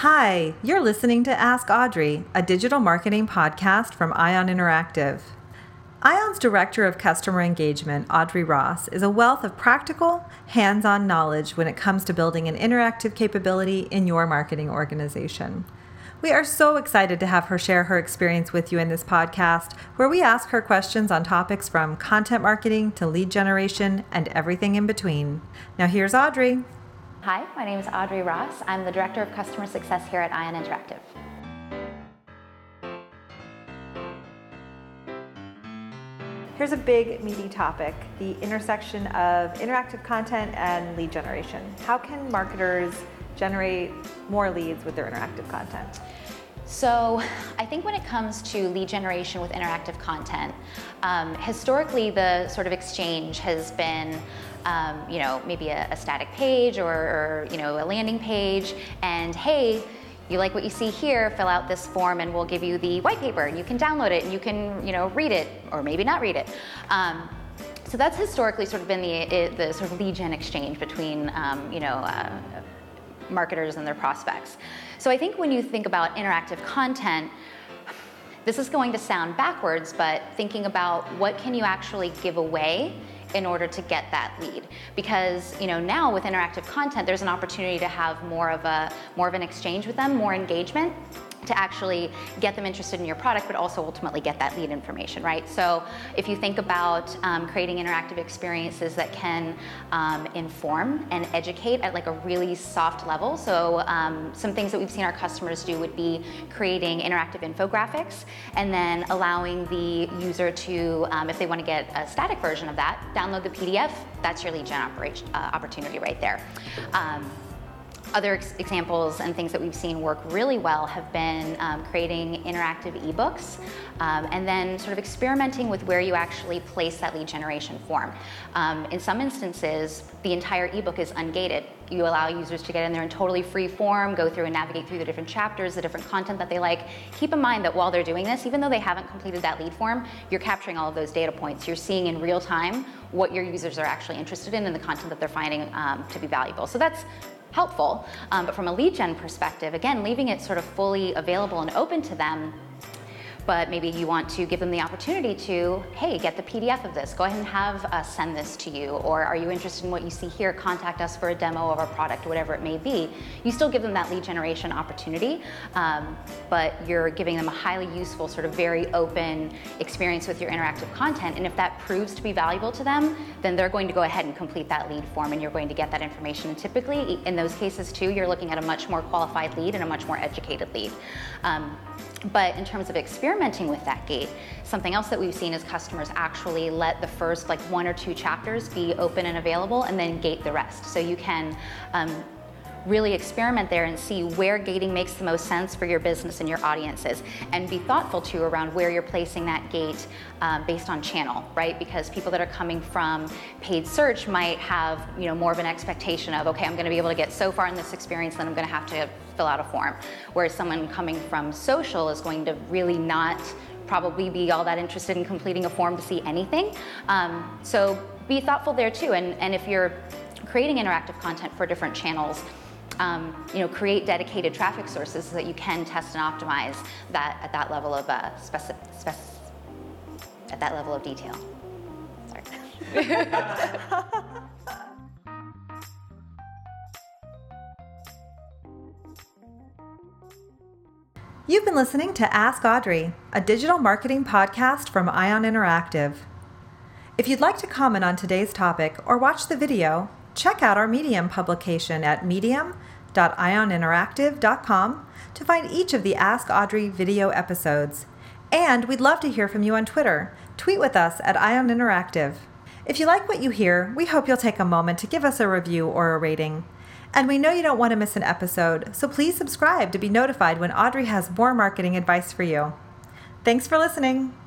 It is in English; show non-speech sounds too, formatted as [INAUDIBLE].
Hi, you're listening to Ask Audrey, a digital marketing podcast from Ion Interactive. Ion's Director of Customer Engagement, Audrey Ross, is a wealth of practical, hands on knowledge when it comes to building an interactive capability in your marketing organization. We are so excited to have her share her experience with you in this podcast, where we ask her questions on topics from content marketing to lead generation and everything in between. Now, here's Audrey. Hi, my name is Audrey Ross. I'm the Director of Customer Success here at Ion Interactive. Here's a big, meaty topic the intersection of interactive content and lead generation. How can marketers generate more leads with their interactive content? So, I think when it comes to lead generation with interactive content, um, historically the sort of exchange has been um, you know, maybe a, a static page or, or, you know, a landing page, and hey, you like what you see here, fill out this form and we'll give you the white paper. and You can download it and you can, you know, read it or maybe not read it. Um, so that's historically sort of been the, the sort of lead gen exchange between, um, you know, uh, marketers and their prospects. So I think when you think about interactive content, this is going to sound backwards, but thinking about what can you actually give away in order to get that lead. Because you know now with interactive content there's an opportunity to have more of a more of an exchange with them more engagement to actually get them interested in your product, but also ultimately get that lead information, right? So if you think about um, creating interactive experiences that can um, inform and educate at like a really soft level, so um, some things that we've seen our customers do would be creating interactive infographics and then allowing the user to, um, if they want to get a static version of that, download the PDF. That's your lead gen operation, uh, opportunity right there. Other ex- examples and things that we've seen work really well have been um, creating interactive ebooks um, and then sort of experimenting with where you actually place that lead generation form. Um, in some instances, the entire ebook is ungated. You allow users to get in there in totally free form, go through and navigate through the different chapters, the different content that they like. Keep in mind that while they're doing this, even though they haven't completed that lead form, you're capturing all of those data points. You're seeing in real time what your users are actually interested in and the content that they're finding um, to be valuable. So that's helpful. Um, but from a lead gen perspective, again, leaving it sort of fully available and open to them but maybe you want to give them the opportunity to, hey, get the PDF of this, go ahead and have us send this to you, or are you interested in what you see here, contact us for a demo of our product, whatever it may be. You still give them that lead generation opportunity, um, but you're giving them a highly useful, sort of very open experience with your interactive content, and if that proves to be valuable to them, then they're going to go ahead and complete that lead form and you're going to get that information. And typically, in those cases too, you're looking at a much more qualified lead and a much more educated lead. Um, but in terms of experimenting with that gate, something else that we've seen is customers actually let the first like one or two chapters be open and available and then gate the rest. So you can um, really experiment there and see where gating makes the most sense for your business and your audiences. And be thoughtful too around where you're placing that gate um, based on channel right? Because people that are coming from paid search might have you know more of an expectation of okay i'm going to be able to get so far in this experience then i'm going to have to fill out a form. Whereas someone coming from social is going to really not probably be all that interested in completing a form to see anything. Um, so be thoughtful there too. And, and if you're creating interactive content for different channels um, you know, create dedicated traffic sources so that you can test and optimize that at that level of uh, spec- at that level of detail. Sorry. [LAUGHS] You've been listening to Ask Audrey, a digital marketing podcast from Ion Interactive. If you'd like to comment on today's topic or watch the video, check out our Medium publication at medium.ioninteractive.com to find each of the Ask Audrey video episodes. And we'd love to hear from you on Twitter. Tweet with us at Ion Interactive. If you like what you hear, we hope you'll take a moment to give us a review or a rating. And we know you don't want to miss an episode, so please subscribe to be notified when Audrey has more marketing advice for you. Thanks for listening.